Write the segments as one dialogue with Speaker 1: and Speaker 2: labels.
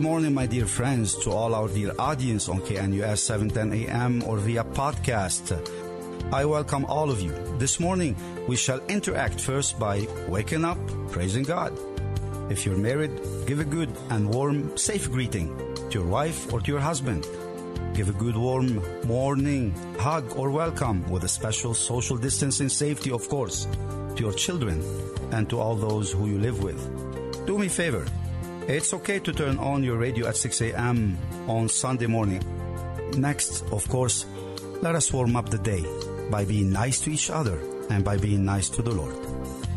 Speaker 1: Good morning, my dear friends, to all our dear audience on KNUS 710 AM or via podcast. I welcome all of you. This morning, we shall interact first by waking up, praising God. If you're married, give a good and warm, safe greeting to your wife or to your husband. Give a good warm morning hug or welcome with a special social distancing safety, of course, to your children and to all those who you live with. Do me a favor. It's okay to turn on your radio at 6 a.m. on Sunday morning. Next, of course, let us warm up the day by being nice to each other and by being nice to the Lord.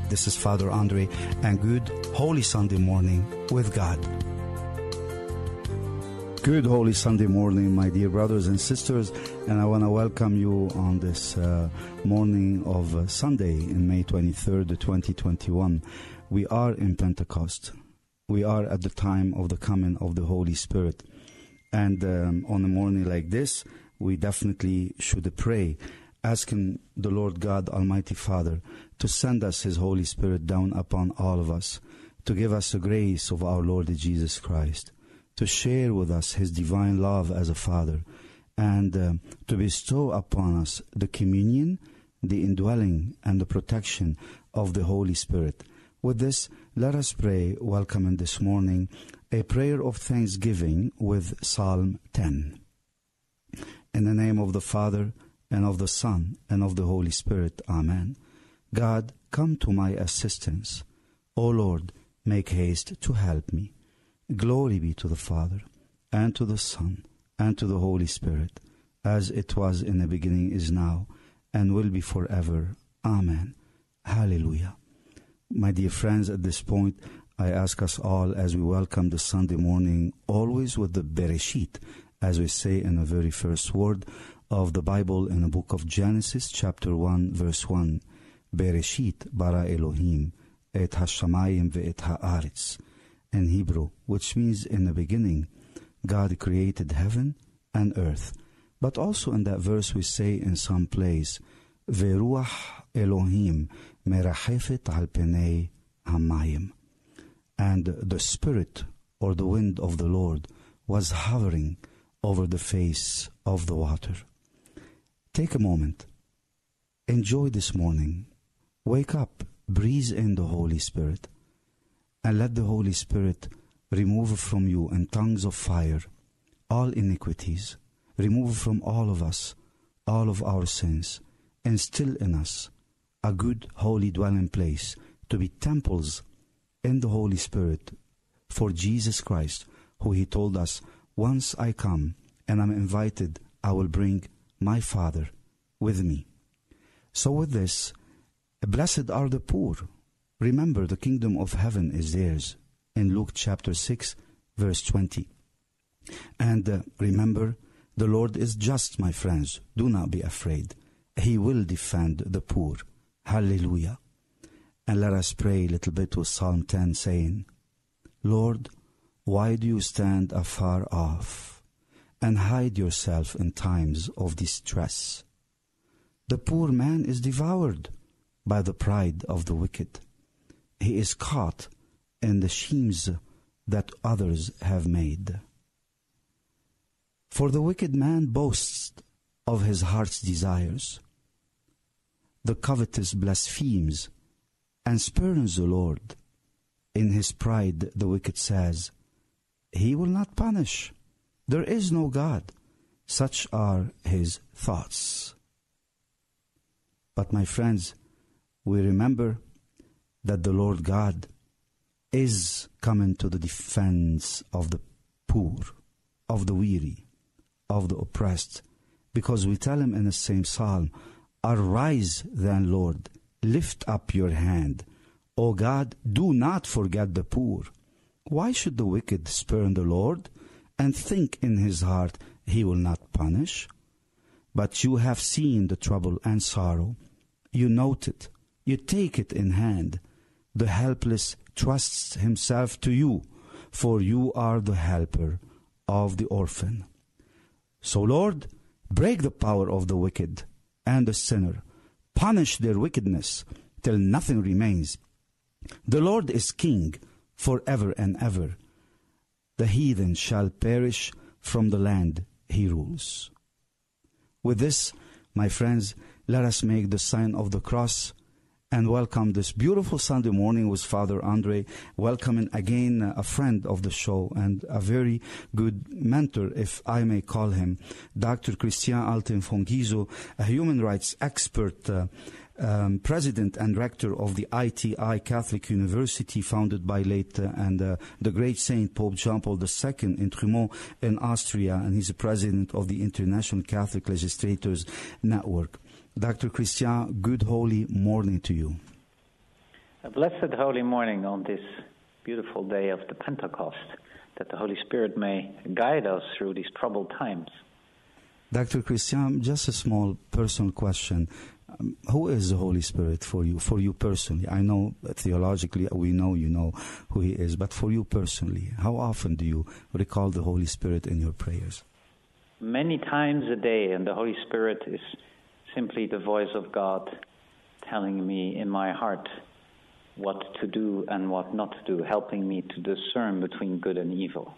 Speaker 1: This is Father Andre and good Holy Sunday morning with God. Good Holy Sunday morning, my dear brothers and sisters, and I want to welcome you on this uh, morning of uh, Sunday in May 23rd, 2021. We are in Pentecost. We are at the time of the coming of the Holy Spirit. And um, on a morning like this, we definitely should pray, asking the Lord God, Almighty Father, to send us His Holy Spirit down upon all of us, to give us the grace of our Lord Jesus Christ to share with us His divine love as a Father, and uh, to bestow upon us the communion, the indwelling, and the protection of the Holy Spirit. With this, let us pray, welcoming this morning a prayer of thanksgiving with Psalm 10. In the name of the Father, and of the Son, and of the Holy Spirit. Amen. God, come to my assistance. O Lord, make haste to help me. Glory be to the Father, and to the Son, and to the Holy Spirit, as it was in the beginning, is now, and will be forever. Amen. Hallelujah. My dear friends, at this point, I ask us all as we welcome the Sunday morning, always with the Bereshit, as we say in the very first word of the Bible in the book of Genesis, chapter 1, verse 1. Bereshit bara Elohim et hashamayim ve'et haaretz in Hebrew, which means in the beginning, God created heaven and earth. But also in that verse we say in some place, Veruach Elohim merachefet al penei hamayim. And the spirit or the wind of the Lord was hovering over the face of the water. Take a moment. Enjoy this morning. Wake up. Breathe in the Holy Spirit and let the Holy Spirit remove from you in tongues of fire all iniquities, remove from all of us all of our sins, instill in us a good holy dwelling place to be temples in the Holy Spirit for Jesus Christ, who He told us, Once I come and I'm invited, I will bring my Father with me. So, with this, blessed are the poor Remember, the kingdom of heaven is theirs. In Luke chapter 6, verse 20. And uh, remember, the Lord is just, my friends. Do not be afraid. He will defend the poor. Hallelujah. And let us pray a little bit with Psalm 10 saying, Lord, why do you stand afar off and hide yourself in times of distress? The poor man is devoured by the pride of the wicked he is caught in the schemes that others have made. For the wicked man boasts of his heart's desires. The covetous blasphemes and spurns the Lord. In his pride, the wicked says, He will not punish. There is no God. Such are his thoughts. But, my friends, we remember that the Lord God is coming to the defense of the poor, of the weary, of the oppressed, because we tell him in the same psalm, Arise then, Lord, lift up your hand. O God, do not forget the poor. Why should the wicked spurn the Lord and think in his heart he will not punish? But you have seen the trouble and sorrow. You note it. You take it in hand. The helpless trusts himself to you, for you are the helper of the orphan. So, Lord, break the power of the wicked and the sinner. Punish their wickedness till nothing remains. The Lord is king forever and ever. The heathen shall perish from the land he rules. With this, my friends, let us make the sign of the cross and welcome this beautiful Sunday morning with Father Andre, welcoming again a friend of the show and a very good mentor, if I may call him, Dr. Christian Alting von Geusau, a human rights expert. Uh, um, president and rector of the ITI Catholic University, founded by late uh, and uh, the great Saint Pope John Paul II in Trumau in Austria, and he's the president of the International Catholic Legislators Network. Dr. Christian, good holy morning to you.
Speaker 2: A blessed holy morning on this beautiful day of the Pentecost, that the Holy Spirit may guide us through these troubled times.
Speaker 1: Dr. Christian, just a small personal question. Um, who is the Holy Spirit for you, for you personally? I know theologically we know you know who He is, but for you personally, how often do you recall the Holy Spirit in your prayers?
Speaker 2: Many times a day, and the Holy Spirit is simply the voice of God telling me in my heart what to do and what not to do, helping me to discern between good and evil.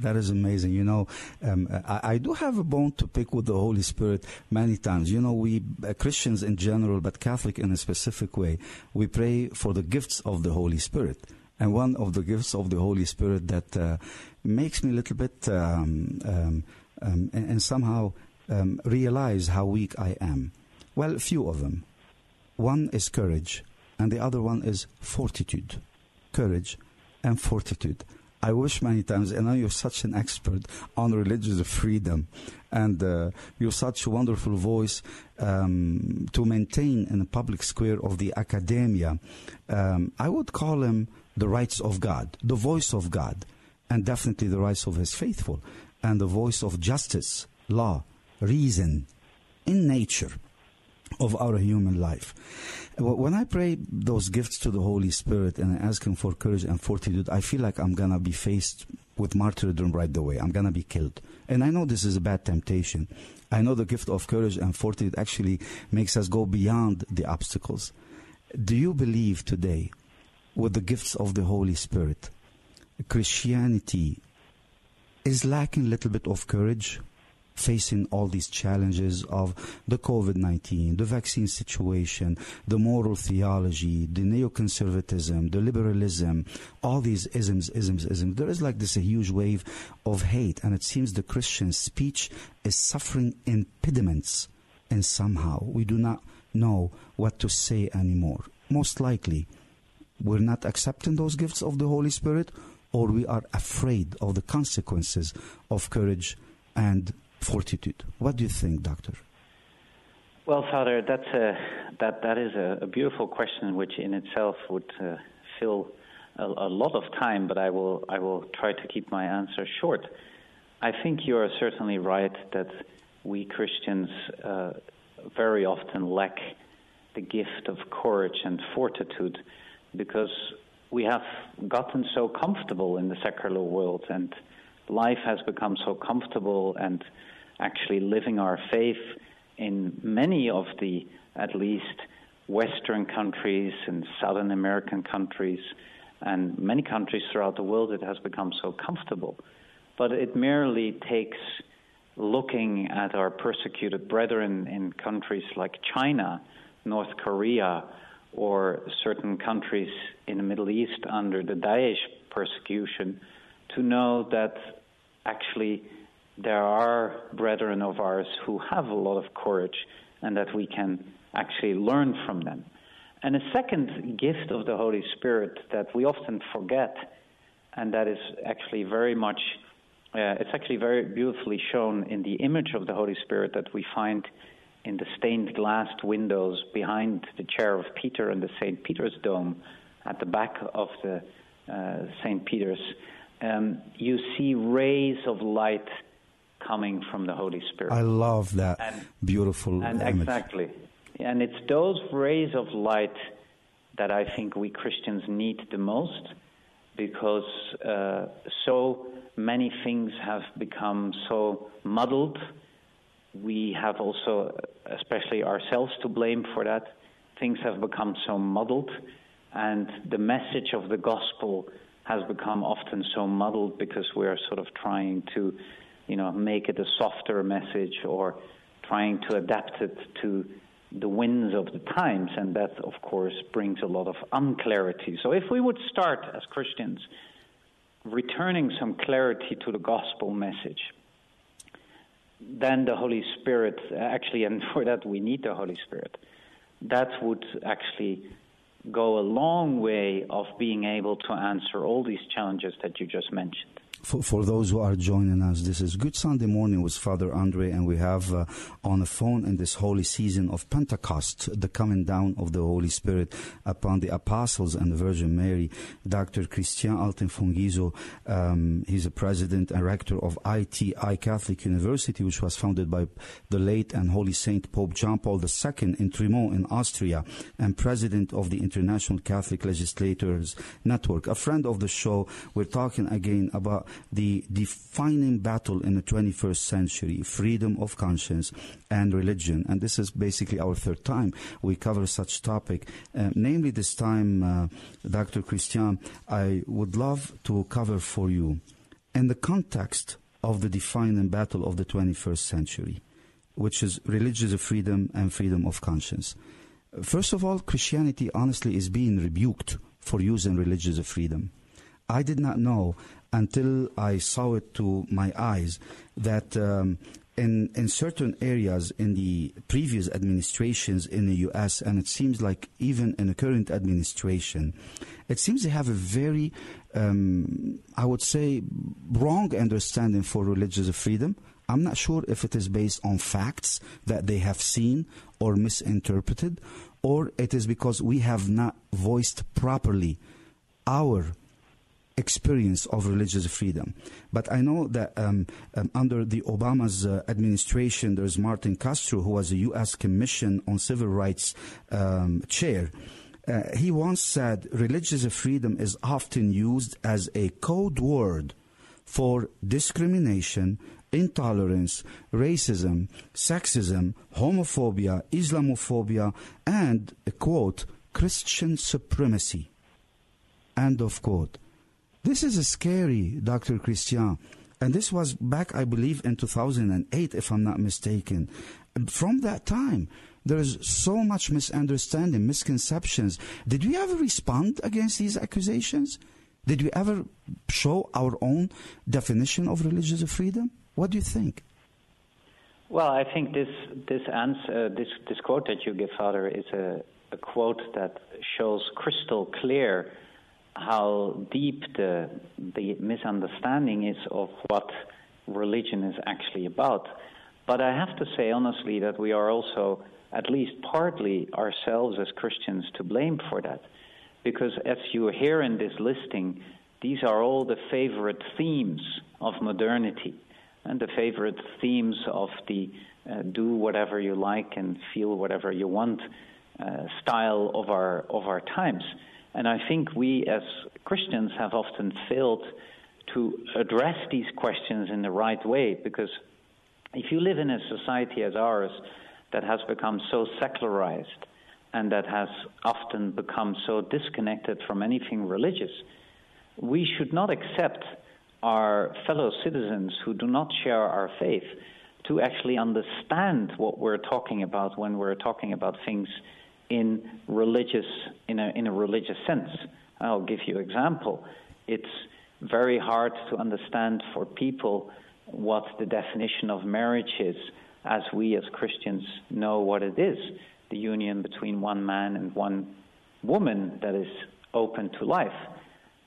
Speaker 1: That is amazing. You know, um, I, I, do have a bone to pick with the Holy Spirit many times. You know, we uh, Christians in general, but Catholic in a specific way, we pray for the gifts of the Holy Spirit. And one of the gifts of the Holy Spirit that uh, makes me a little bit um, um, um and, and, somehow um, realize how weak I am. Well, few of them. One is courage, and the other one is fortitude. Courage and fortitude. I wish many times, and now you're such an expert on religious freedom, and uh, you're such a wonderful voice um, to maintain in the public square of the academia. Um, I would call him the rights of God, the voice of God, and definitely the rights of His faithful, and the voice of justice, law, reason in nature of our human life. When I pray those gifts to the Holy Spirit and I ask Him for courage and fortitude, I feel like I'm to be faced with martyrdom right away. I'm to be killed. And I know this is a bad temptation. I know the gift of courage and fortitude actually makes us go beyond the obstacles. Do you believe today, with the gifts of the Holy Spirit, Christianity is lacking a little bit of courage? Facing all these challenges of the COVID 19, the vaccine situation, the moral theology, the neoconservatism, the liberalism, all these isms, isms, isms. There is like this a huge wave of hate, and it seems the Christian speech is suffering impediments, and somehow we do not know what to say anymore. Most likely, we're not accepting those gifts of the Holy Spirit, or we are afraid of the consequences of courage and fortitude. What do you think, Doctor?
Speaker 2: Well, Father, that's a, that, that is a, a beautiful question, which in itself would uh, fill a, a, lot of time, but I will, I will try to keep my answer short. I think you are certainly right that we Christians uh, very often lack the gift of courage and fortitude because we have gotten so comfortable in the secular world and life has become so comfortable and actually living our faith in many of the, at least, Western countries and Southern American countries and many countries throughout the world, it has become so comfortable. But it merely takes looking at our persecuted brethren in countries like China, North Korea, or certain countries in the Middle East under the Daesh persecution to know that actually there are brethren of ours who have a lot of courage and that we can actually learn from them. And a second gift of the Holy Spirit that we often forget, and that is actually very much uh, it's actually very beautifully shown in the image of the Holy Spirit that we find in the stained glass windows behind the chair of Peter in the St. Peter's Dome at the back of the uh, St. Peter's. Um, you see rays of light coming from the Holy Spirit.
Speaker 1: I love that and, beautiful
Speaker 2: and
Speaker 1: image.
Speaker 2: Exactly. And it's those rays of light that I think we Christians need the most because uh, so many things have become so muddled. We have also, especially ourselves, to blame for that. Things have become so muddled, and the message of the gospel has become often so muddled because we're sort of trying to, you know, make it a softer message or trying to adapt it to the winds of the times, and that, of course, brings a lot of unclarity. So, if we would start as Christians returning some clarity to the gospel message, then the Holy Spirit, actually, and for that we need the Holy Spirit, that would actually go a long way of being able to answer all these challenges that you just mentioned
Speaker 1: for, for those who are joining us, this is Good Sunday Morning with Father Andre, and we have uh, on the phone in this holy season of Pentecost, the coming down of the Holy Spirit upon the apostles and the Virgin Mary, Dr. Christian Alting von Geusau. Um, he's a president and rector of ITI Catholic University, which was founded by the late and Holy Saint Pope John Paul II in Trumau in Austria, and president of the International Catholic Legislators Network. A friend of the show, we're talking again about the defining battle in the 21st century freedom of conscience and religion. And this is basically our third time we cover such topic. Uh, namely, this time, uh, Dr. Christian, I would love to cover for you in the context of the defining battle of the 21st century, which is religious freedom and freedom of conscience. First of all, Christianity honestly is being rebuked for using religious freedom. I did not know until I saw it to my eyes that um, in in certain areas in the previous administrations in the U.S. and it seems like even in the current administration, it seems they have a very, um, I would say, wrong understanding for religious freedom. I'm not sure if it is based on facts that they have seen or misinterpreted, or it is because we have not voiced properly our experience of religious freedom. But I know that um, um, under the Obama's uh, administration, there's Martin Castro, who was a U.S. Commission on Civil Rights um, chair. Uh, he once said religious freedom is often used as a code word for discrimination, intolerance, racism, sexism, homophobia, Islamophobia, and, quote, Christian supremacy. End of quote. This is a scary, Dr. Christian. And this was back, I believe, in 2008, if I'm not mistaken. From that time, there is so much misunderstanding, misconceptions. Did we ever respond against these accusations? Did we ever show our own definition of religious freedom? What do you think?
Speaker 2: Well, I think this this answer, this this quote that you give, Father, is a, a quote that shows crystal clear how deep the the misunderstanding is of what religion is actually about. But I have to say honestly that we are also at least partly ourselves as Christians to blame for that. Because as you hear in this listing, these are all the favorite themes of modernity and the favorite themes of the uh, do whatever you like and feel whatever you want uh, style of our of our times. And I think we as Christians have often failed to address these questions in the right way because if you live in a society as ours that has become so secularized and that has often become so disconnected from anything religious, we should not accept our fellow citizens who do not share our faith to actually understand what we're talking about when we're talking about things in religious in a in a religious sense. I'll give you an example. It's very hard to understand for people what the definition of marriage is, as we as Christians know what it is the union between one man and one woman that is open to life.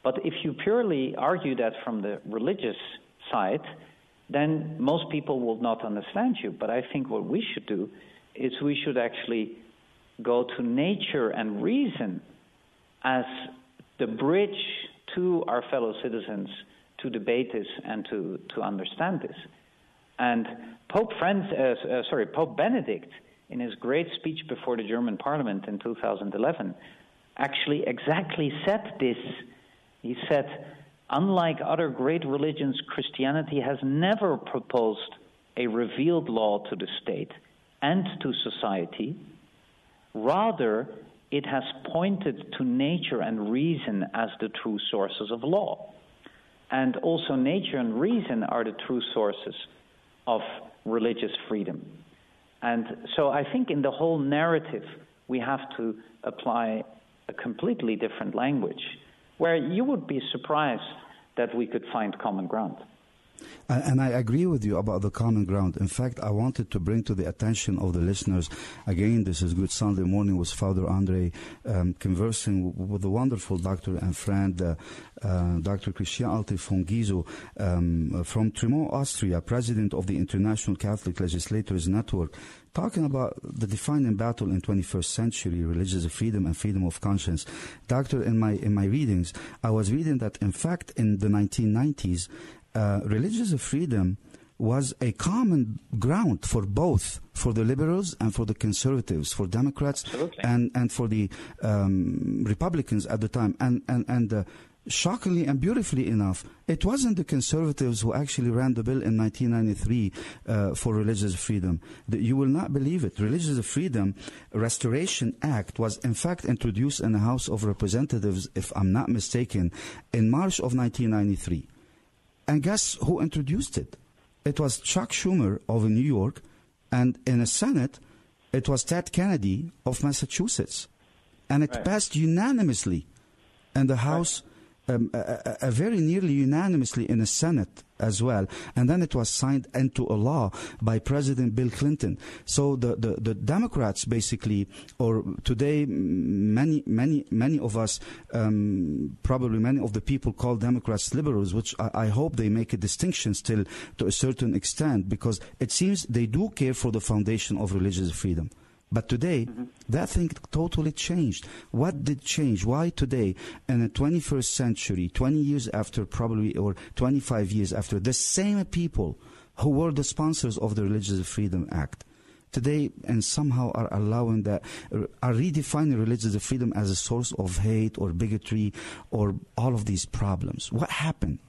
Speaker 2: But if you purely argue that from the religious side, then most people will not understand you. But I think what we should do is we should actually go to nature and reason as the bridge to our fellow citizens to debate this and to, to understand this. And Pope Francis, uh, uh, sorry, Pope Benedict, in his great speech before the German Parliament in 2011, actually exactly said this. He said, unlike other great religions, Christianity has never proposed a revealed law to the state and to society. Rather, it has pointed to nature and reason as the true sources of law. And also, nature and reason are the true sources of religious freedom. And so, I think in the whole narrative, we have to apply a completely different language where you would be surprised that we could find common ground.
Speaker 1: And I agree with you about the common ground. In fact, I wanted to bring to the attention of the listeners again. This is Good Sunday morning with Father Andre, um, conversing with the wonderful doctor and friend, uh, uh, Dr. Christian Alting von Geusau um, from Trumau, Austria, president of the International Catholic Legislators Network, talking about the defining battle in 21st century religious freedom and freedom of conscience. Doctor, in my in my readings, I was reading that in fact in the 1990s uh, religious freedom was a common ground for both, for the liberals and for the conservatives, for Democrats and, and for the um, Republicans at the time. And, and, and uh, shockingly and beautifully enough, it wasn't the conservatives who actually ran the bill in 1993 uh, for religious freedom. The, you will not believe it. Religious Freedom Restoration Act was in fact introduced in the House of Representatives, if I'm not mistaken, in March of 1993. And guess who introduced it? It was Chuck Schumer of New York, and in the Senate, it was Ted Kennedy of Massachusetts. And it right. passed unanimously in the House right um, a, a very nearly unanimously in the Senate as well. And then it was signed into a law by President Bill Clinton. So the, the, the Democrats basically, or today many, many, many of us, um, probably many of the people call Democrats liberals, which I, I, hope they make a distinction still to a certain extent because it seems they do care for the foundation of religious freedom. But today, mm-hmm. that thing totally changed. What did change? Why today, in the 21st century, 20 years after probably, or 25 years after, the same people who were the sponsors of the Religious Freedom Act, today and somehow are allowing that, are redefining religious freedom as a source of hate or bigotry or all of these problems. What happened?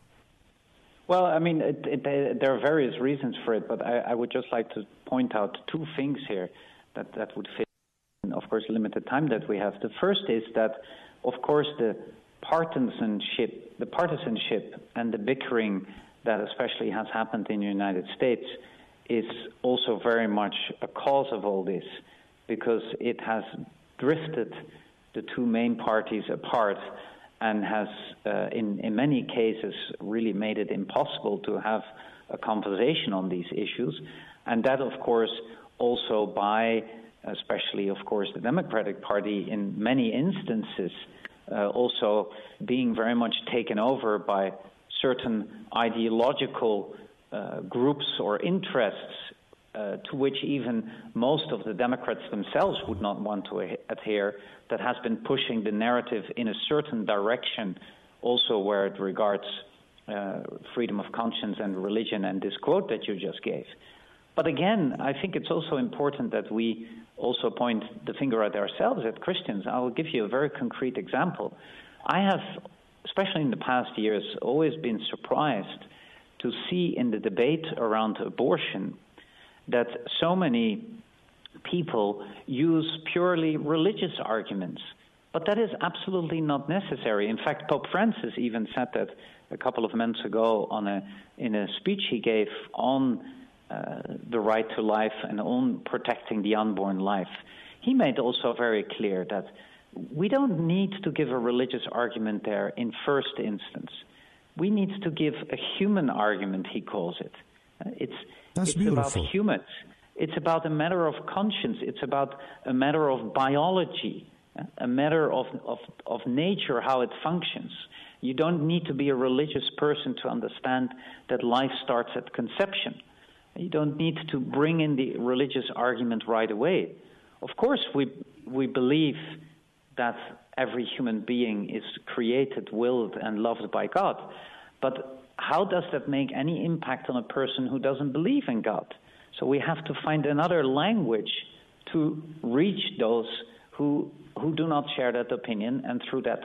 Speaker 2: Well, I mean, it, it, there are various reasons for it, but I, I would just like to point out two things here that, that would fit in, of course, limited time that we have. The first is that, of course, the partisanship, the partisanship and the bickering that especially has happened in the United States is also very much a cause of all this because it has drifted the two main parties apart and has, uh, in, in many cases, really made it impossible to have a conversation on these issues. And that, of course, also by, especially, of course, the Democratic Party in many instances, uh, also being very much taken over by certain ideological uh, groups or interests uh, to which even most of the Democrats themselves would not want to adhere, that has been pushing the narrative in a certain direction, also where it regards uh, freedom of conscience and religion and this quote that you just gave. But again, I think it's also important that we also point the finger at ourselves, at Christians. I will give you a very concrete example. I have, especially in the past years, always been surprised to see in the debate around abortion that so many people use purely religious arguments. But that is absolutely not necessary. In fact, Pope Francis even said that a couple of months ago on a, in a speech he gave on the right to life and on protecting the unborn life. He made also very clear that we don't need to give a religious argument there in first instance. We need to give a human argument, he calls it. Uh, it's,
Speaker 1: That's
Speaker 2: it's
Speaker 1: beautiful.
Speaker 2: about humans. It's about a matter of conscience. It's about a matter of biology, uh, a matter of, of, of nature, how it functions. You don't need to be a religious person to understand that life starts at conception. You don't need to bring in the religious argument right away. Of course, we, we believe that every human being is created, willed, and loved by God. But how does that make any impact on a person who doesn't believe in God? So we have to find another language to reach those who who do not share that opinion, and through that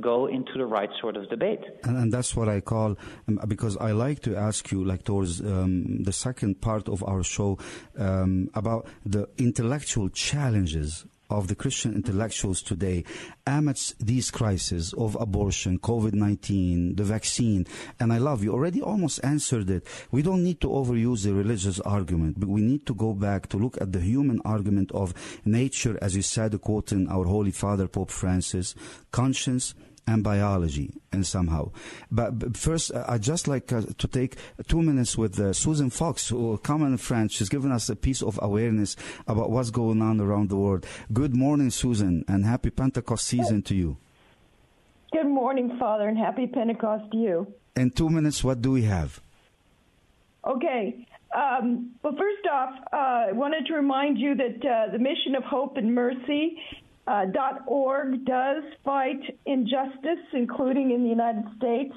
Speaker 2: go into the right sort of debate.
Speaker 1: And, and that's what I call, um, because I like to ask you, like towards um, the second part of our show, um, about the intellectual challenges of the Christian intellectuals today amidst these crises of abortion, COVID-19, the vaccine. And I love you already almost answered it. We don't need to overuse the religious argument, but we need to go back to look at the human argument of nature, as you said, quoting our Holy Father, Pope Francis, conscience, and biology and somehow. But, but first, uh, I'd just like uh, to take two minutes with uh, Susan Fox, who common friend. She's given us a piece of awareness about what's going on around the world. Good morning, Susan, and happy Pentecost season to you.
Speaker 3: Good morning, Father, and happy Pentecost to you.
Speaker 1: In two minutes, what do we have?
Speaker 3: Okay. Um, well, first off, uh, I wanted to remind you that uh, the mission of hope and mercy uh, .org does fight injustice, including in the United States.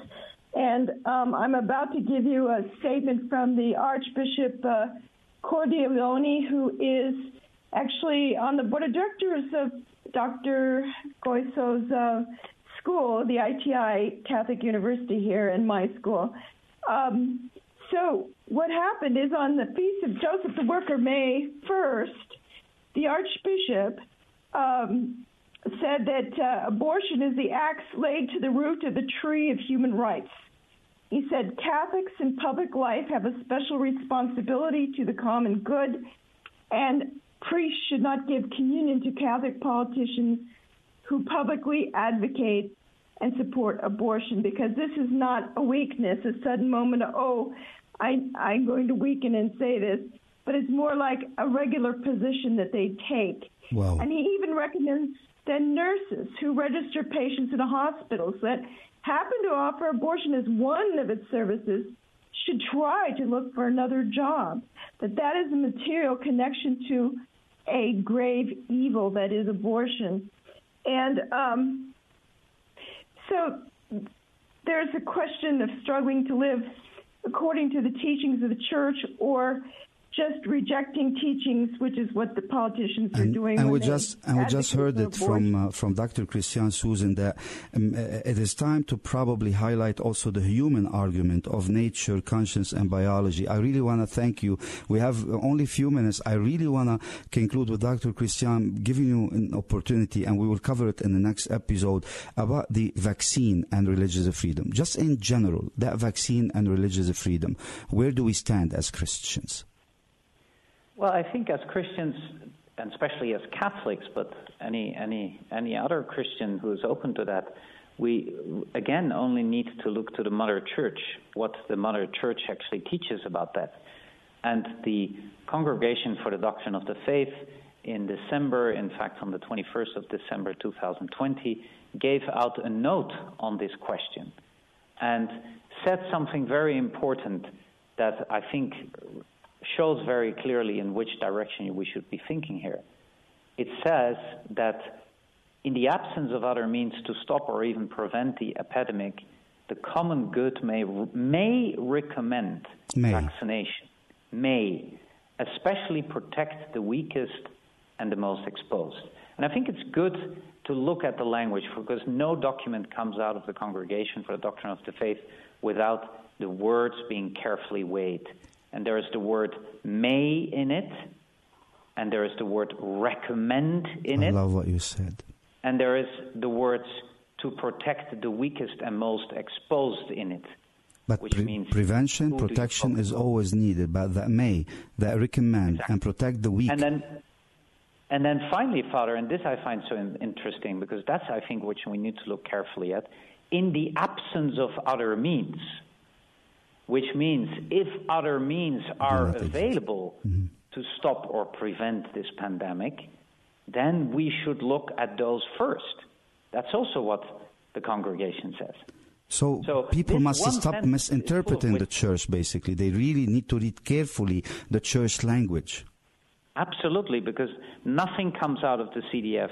Speaker 3: And um, I'm about to give you a statement from the Archbishop uh, who is actually on the board of directors of Dr. Geusau's uh, school, the ITI Catholic University here in my school. Um, so what happened is on the feast of Joseph the Worker, May 1st, the Archbishop um, said that uh, abortion is the axe laid to the root of the tree of human rights. He said Catholics in public life have a special responsibility to the common good, and priests should not give communion to Catholic politicians who publicly advocate and support abortion because this is not a weakness, a sudden moment of, oh, I, I'm going to weaken and say this, but it's more like a regular position that they take.
Speaker 1: Wow.
Speaker 3: And he even recommends that nurses who register patients in hospitals that happen to offer abortion as one of its services should try to look for another job. That that is a material connection to a grave evil that is abortion. And um, so there's a question of struggling to live according to the teachings of the church or just rejecting teachings, which is what the politicians
Speaker 1: and,
Speaker 3: are doing.
Speaker 1: And we just and we just heard it from uh, from Dr. Christian Susan that um, uh, it is time to probably highlight also the human argument of nature, conscience, and biology. I really want to thank you. We have only a few minutes. I really want to conclude with Dr. Christian giving you an opportunity, and we will cover it in the next episode about the vaccine and religious freedom. Just in general, that vaccine and religious freedom. Where do we stand as Christians?
Speaker 2: Well, I think as Christians, and especially as Catholics, but any any any other Christian who is open to that, we again only need to look to the Mother Church, what the Mother Church actually teaches about that. And the Congregation for the Doctrine of the Faith in December, in fact on the 21st of December 2020, gave out a note on this question and said something very important that I think shows very clearly in which direction we should be thinking here. It says that in the absence of other means to stop or even prevent the epidemic, the common good may, may recommend
Speaker 1: may.
Speaker 2: vaccination, may, especially protect the weakest and the most exposed. And I think it's good to look at the language because no document comes out of the Congregation for the Doctrine of the Faith without the words being carefully weighed and there is the word may in it, and there is the word recommend in
Speaker 1: I
Speaker 2: it.
Speaker 1: I love what you said.
Speaker 2: And there is the words to protect the weakest and most exposed in it.
Speaker 1: But
Speaker 2: which
Speaker 1: pre-
Speaker 2: means
Speaker 1: prevention, protection is always needed, but that may, that recommend, exactly. and protect the weak.
Speaker 2: And then, and then finally, Father, and this I find so interesting because that's, I think, which we need to look carefully at. In the absence of other means, which means if other means are available mm-hmm. to stop or prevent this pandemic, then we should look at those first. That's also what the congregation says.
Speaker 1: So, so people must stop misinterpreting the church, basically. They really need to read carefully the church language.
Speaker 2: Absolutely, because nothing comes out of the CDF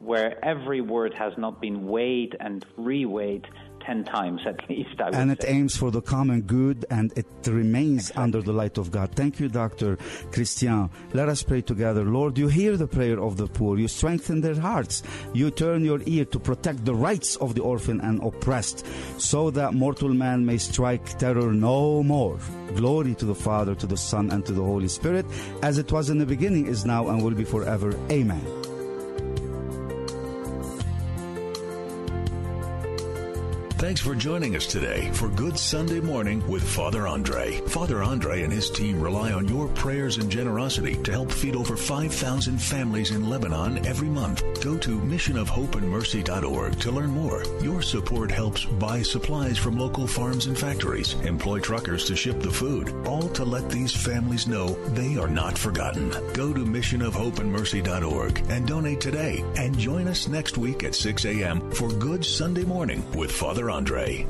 Speaker 2: where every word has not been weighed and reweighed 10 times at least.
Speaker 1: and it
Speaker 2: say.
Speaker 1: aims for the common good and it remains exactly. under the light of God. Thank you, Dr. Christian. Let us pray together. Lord, you hear the prayer of the poor. You strengthen their hearts. You turn your ear to protect the rights of the orphan and oppressed so that mortal man may strike terror no more. Glory to the Father, to the Son, and to the Holy Spirit, as it was in the beginning, is now, and will be forever. Amen.
Speaker 4: Thanks for joining us today for Good Sunday Morning with Father Andre. Father Andre and his team rely on your prayers and generosity to help feed over 5,000 families in Lebanon every month. Go to missionofhopeandmercy.org to learn more. Your support helps buy supplies from local farms and factories, employ truckers to ship the food, all to let these families know they are not forgotten. Go to missionofhopeandmercy.org and donate today and join us next week at 6 a.m. for Good Sunday Morning with Father Andre.